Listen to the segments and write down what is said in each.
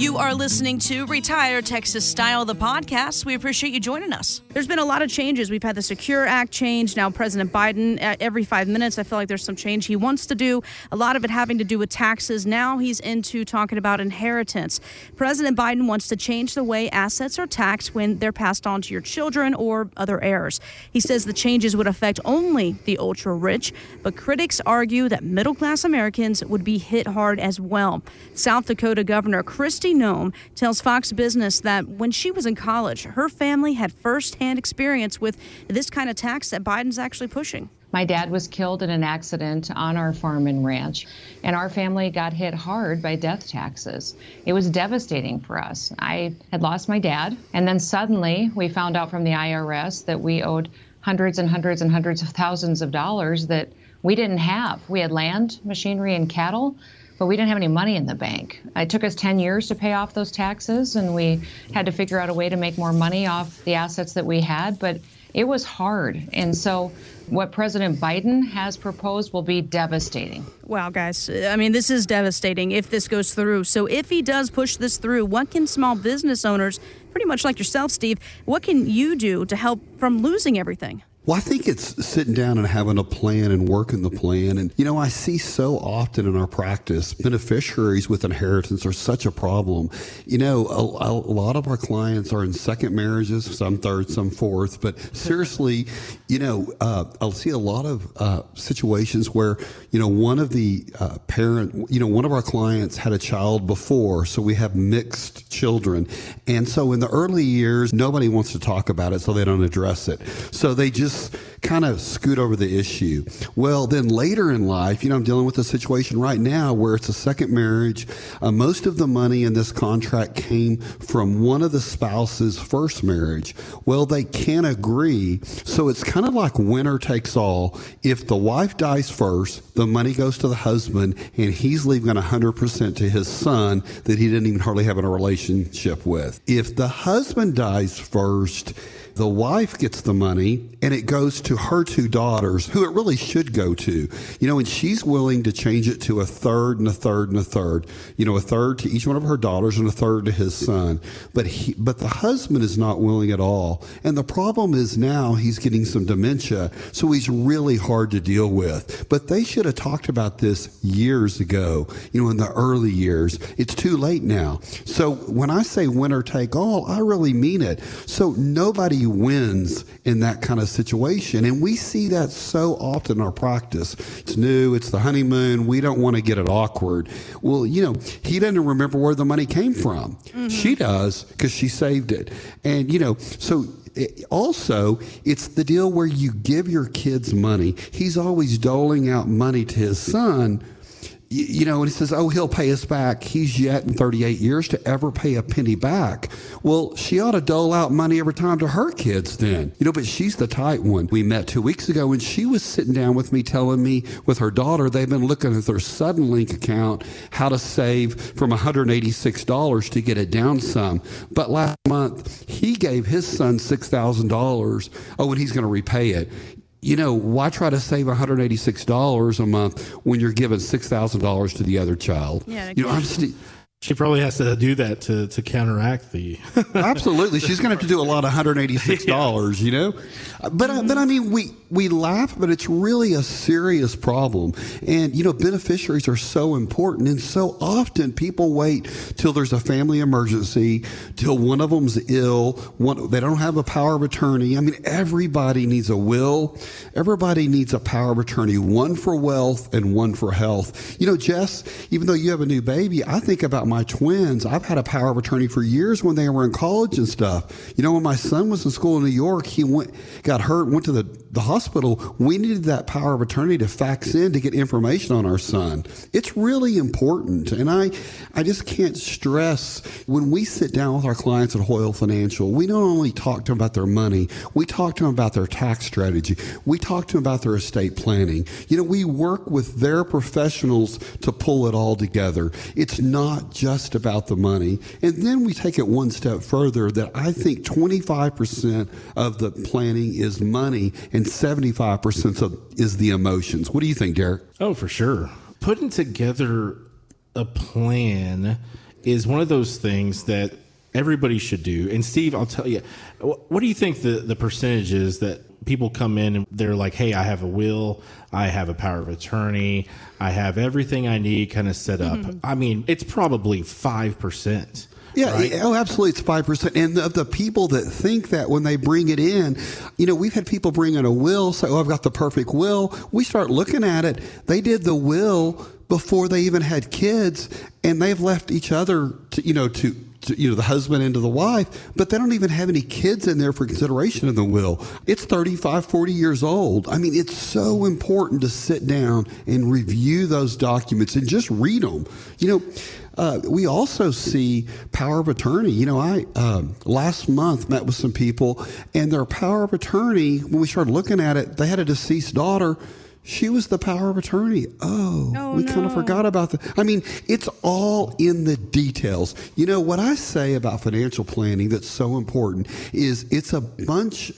You are listening to Retire Texas Style, the podcast. We appreciate you joining us. There's been a lot of changes. We've had the Secure Act change. Now, President Biden, every five minutes, I feel like there's some change he wants to do. A lot of it having to do with taxes. Now he's into talking about inheritance. President Biden wants to change the way assets are taxed when they're passed on to your children or other heirs. He says the changes would affect only the ultra rich, but critics argue that middle class Americans would be hit hard as well. South Dakota Governor Kristi Noem tells Fox Business that when she was in college, her family had firsthand experience with this kind of tax that Biden's actually pushing. My dad was killed in an accident on our farm and ranch, and our family got hit hard by death taxes. It was devastating for us. I had lost my dad, and then suddenly we found out from the IRS that we owed hundreds and hundreds and hundreds of thousands of dollars that we didn't have. We had land, machinery, and cattle, but we didn't have any money in the bank. It took us 10 years to pay off those taxes, and we had to figure out a way to make more money off the assets that we had, but it was hard. And so, what President Biden has proposed will be devastating. Wow, guys. I mean, this is devastating if this goes through. So, if he does push this through, what can small business owners, pretty much like yourself, Steve, what can you do to help from losing everything? Well, I think it's sitting down and having a plan and working the plan. And, you know, I see so often in our practice, beneficiaries with inheritance are such a problem. You know, a, a lot of our clients are in second marriages, some third, some fourth. But seriously, you know, uh, I'll see a lot of uh, situations where, you know, one of the uh, parent, you know, one of our clients had a child before, so we have mixed children. And so in the early years, nobody wants to talk about it, so they don't address it. So they just just kind of scoot over the issue. Well, then later in life, you know, I'm dealing with a situation right now where it's a second marriage. Uh, most of the money in this contract came from one of the spouse's first marriage. Well, they can't agree. So it's kind of like winner takes all. If the wife dies first, the money goes to the husband and he's leaving 100% to his son that he didn't even hardly have a relationship with. If the husband dies first, the wife gets the money and it goes to her two daughters, who it really should go to. You know, and she's willing to change it to a third and a third and a third. You know, a third to each one of her daughters and a third to his son. But he, but the husband is not willing at all. And the problem is now he's getting some dementia, so he's really hard to deal with. But they should have talked about this years ago. You know, in the early years. It's too late now. So when I say winner take all, I really mean it. So nobody wins in that kind of situation. And we see that so often in our practice. It's new, it's the honeymoon, we don't want to get it awkward. Well, you know, he doesn't remember where the money came from. Mm-hmm. She does because she saved it. And, you know, so it, also, it's the deal where you give your kids money. He's always doling out money to his son you know, and he says, oh, he'll pay us back. He's yet in 38 years to ever pay a penny back. Well, she ought to dole out money every time to her kids then, you know, but she's the tight one. We met two weeks ago and she was sitting down with me telling me with her daughter, they've been looking at their Suddenlink account, how to save from $186 to get it down some. But last month, he gave his son $6,000. Oh, and he's going to repay it you know, why try to save $186 a month when you're giving $6,000 to the other child? Yeah, you know, I'm st- she probably has to do that to, to counteract the. Absolutely, she's going to have to do a lot of hundred eighty six dollars, yeah. you know. But mm-hmm. but I mean, we we laugh, but it's really a serious problem. And you know, beneficiaries are so important, and so often people wait till there's a family emergency, till one of them's ill, one they don't have a power of attorney. I mean, everybody needs a will, everybody needs a power of attorney, one for wealth and one for health. You know, Jess, even though you have a new baby, I think about my twins, I've had a power of attorney for years when they were in college and stuff. You know, when my son was in school in New York, he went, got hurt, went to the, the hospital. We needed that power of attorney to fax in to get information on our son. It's really important. And I, I just can't stress when we sit down with our clients at Hoyle Financial, we don't only talk to them about their money, we talk to them about their tax strategy. We talk to them about their estate planning. You know, we work with their professionals to pull it all together. It's not just about the money. And then we take it one step further that I think 25% of the planning is money and 75% of, is the emotions. What do you think, Derek? Oh, for sure. Putting together a plan is one of those things that everybody should do. And Steve, I'll tell you, what do you think the, the percentage is that people come in and they're like, hey, I have a will, I have a power of attorney, I have everything I need kind of set up? Mm-hmm. I mean, it's probably 5%. Yeah, right? oh, absolutely. It's 5%. And of the people that think that when they bring it in, you know, we've had people bring in a will, say, oh, I've got the perfect will. We start looking at it. They did the will before they even had kids, and they've left each other, to, you know, to to, you know, the husband and to the wife, but they don't even have any kids in there for consideration in the will. It's 35, 40 years old. I mean, it's so important to sit down and review those documents and just read them. You know, uh, we also see power of attorney. You know, I um, last month met with some people, and their power of attorney, when we started looking at it, they had a deceased daughter she was the power of attorney. Oh, oh we no. kind of forgot about that. I mean, it's all in the details. You know, what I say about financial planning that's so important is it's a bunch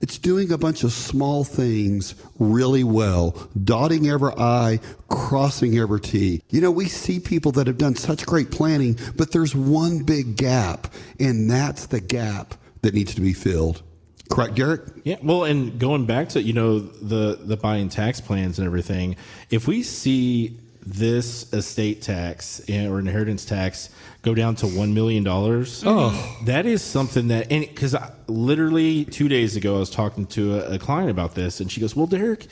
it's doing a bunch of small things really well, dotting every I, crossing every T. You know, we see people that have done such great planning, but there's one big gap, and that's the gap that needs to be filled. Correct, Derek? Yeah. Well, and going back to you know the the Biden tax plans and everything, if we see this estate tax or inheritance tax go down to one million dollars, oh, that is something that and because literally two days ago I was talking to a, a client about this, and she goes, "Well, Derek."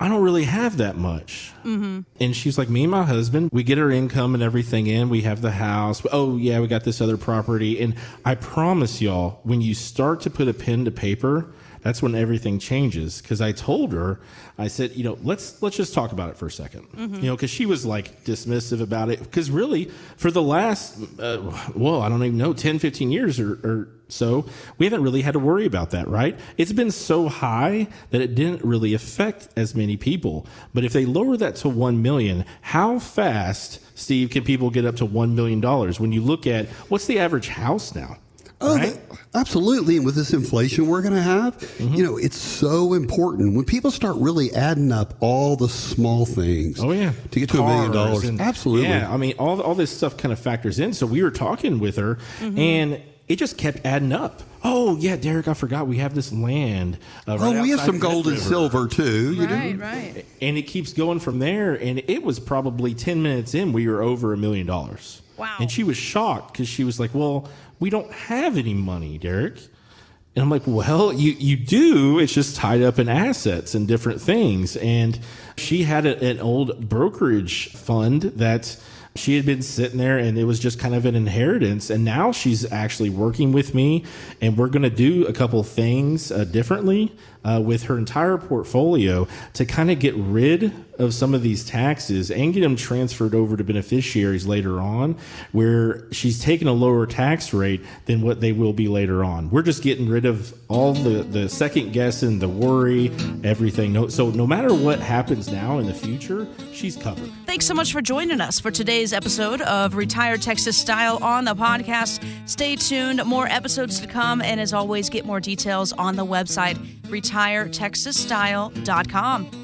I don't really have that much. Mm-hmm. And she's like, me and my husband, we get our income and everything in. We have the house. Oh, yeah, we got this other property. And I promise y'all, when you start to put a pen to paper, that's when everything changes. Because I told her, I said, you know, let's let's just talk about it for a 2nd mm-hmm. You know, because she was like dismissive about it. Because really, for the last, uh, well, I don't even know, 10, 15 years or, or so, we haven't really had to worry about that, right? It's been so high that it didn't really affect as many people. But if they lower that to 1 million, how fast, Steve, can people get up to $1 million? When you look at what's the average house now? Oh, right? absolutely. And with this inflation we're going to have, mm-hmm. you know, it's so important when people start really adding up all the small things. Oh yeah, to get to a million dollars. Absolutely. Yeah, I mean, all all this stuff kind of factors in. So we were talking with her, mm-hmm. and it just kept adding up. Oh yeah, Derek, I forgot we have this land. Uh, right oh, we have some gold and silver too. You right, know? right. And it keeps going from there. And it was probably ten minutes in, we were over a million dollars. Wow. And she was shocked because she was like, "Well, we don't have any money, Derek." And I'm like, "Well, you you do. It's just tied up in assets and different things." And she had a, an old brokerage fund that she had been sitting there and it was just kind of an inheritance and now she's actually working with me and we're going to do a couple things uh, differently uh, with her entire portfolio to kind of get rid of some of these taxes and get them transferred over to beneficiaries later on, where she's taking a lower tax rate than what they will be later on. We're just getting rid of all the, the second guessing, the worry, everything. No, so no matter what happens now in the future, she's covered. Thanks so much for joining us for today's episode of Retired Texas Style on the podcast. Stay tuned, more episodes to come, and as always, get more details on the website retiretexasstyle.com.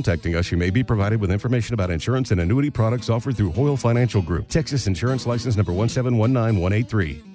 contacting us, you may be provided with information about insurance and annuity products offered through Hoyle Financial Group, Texas Insurance License number 1719183.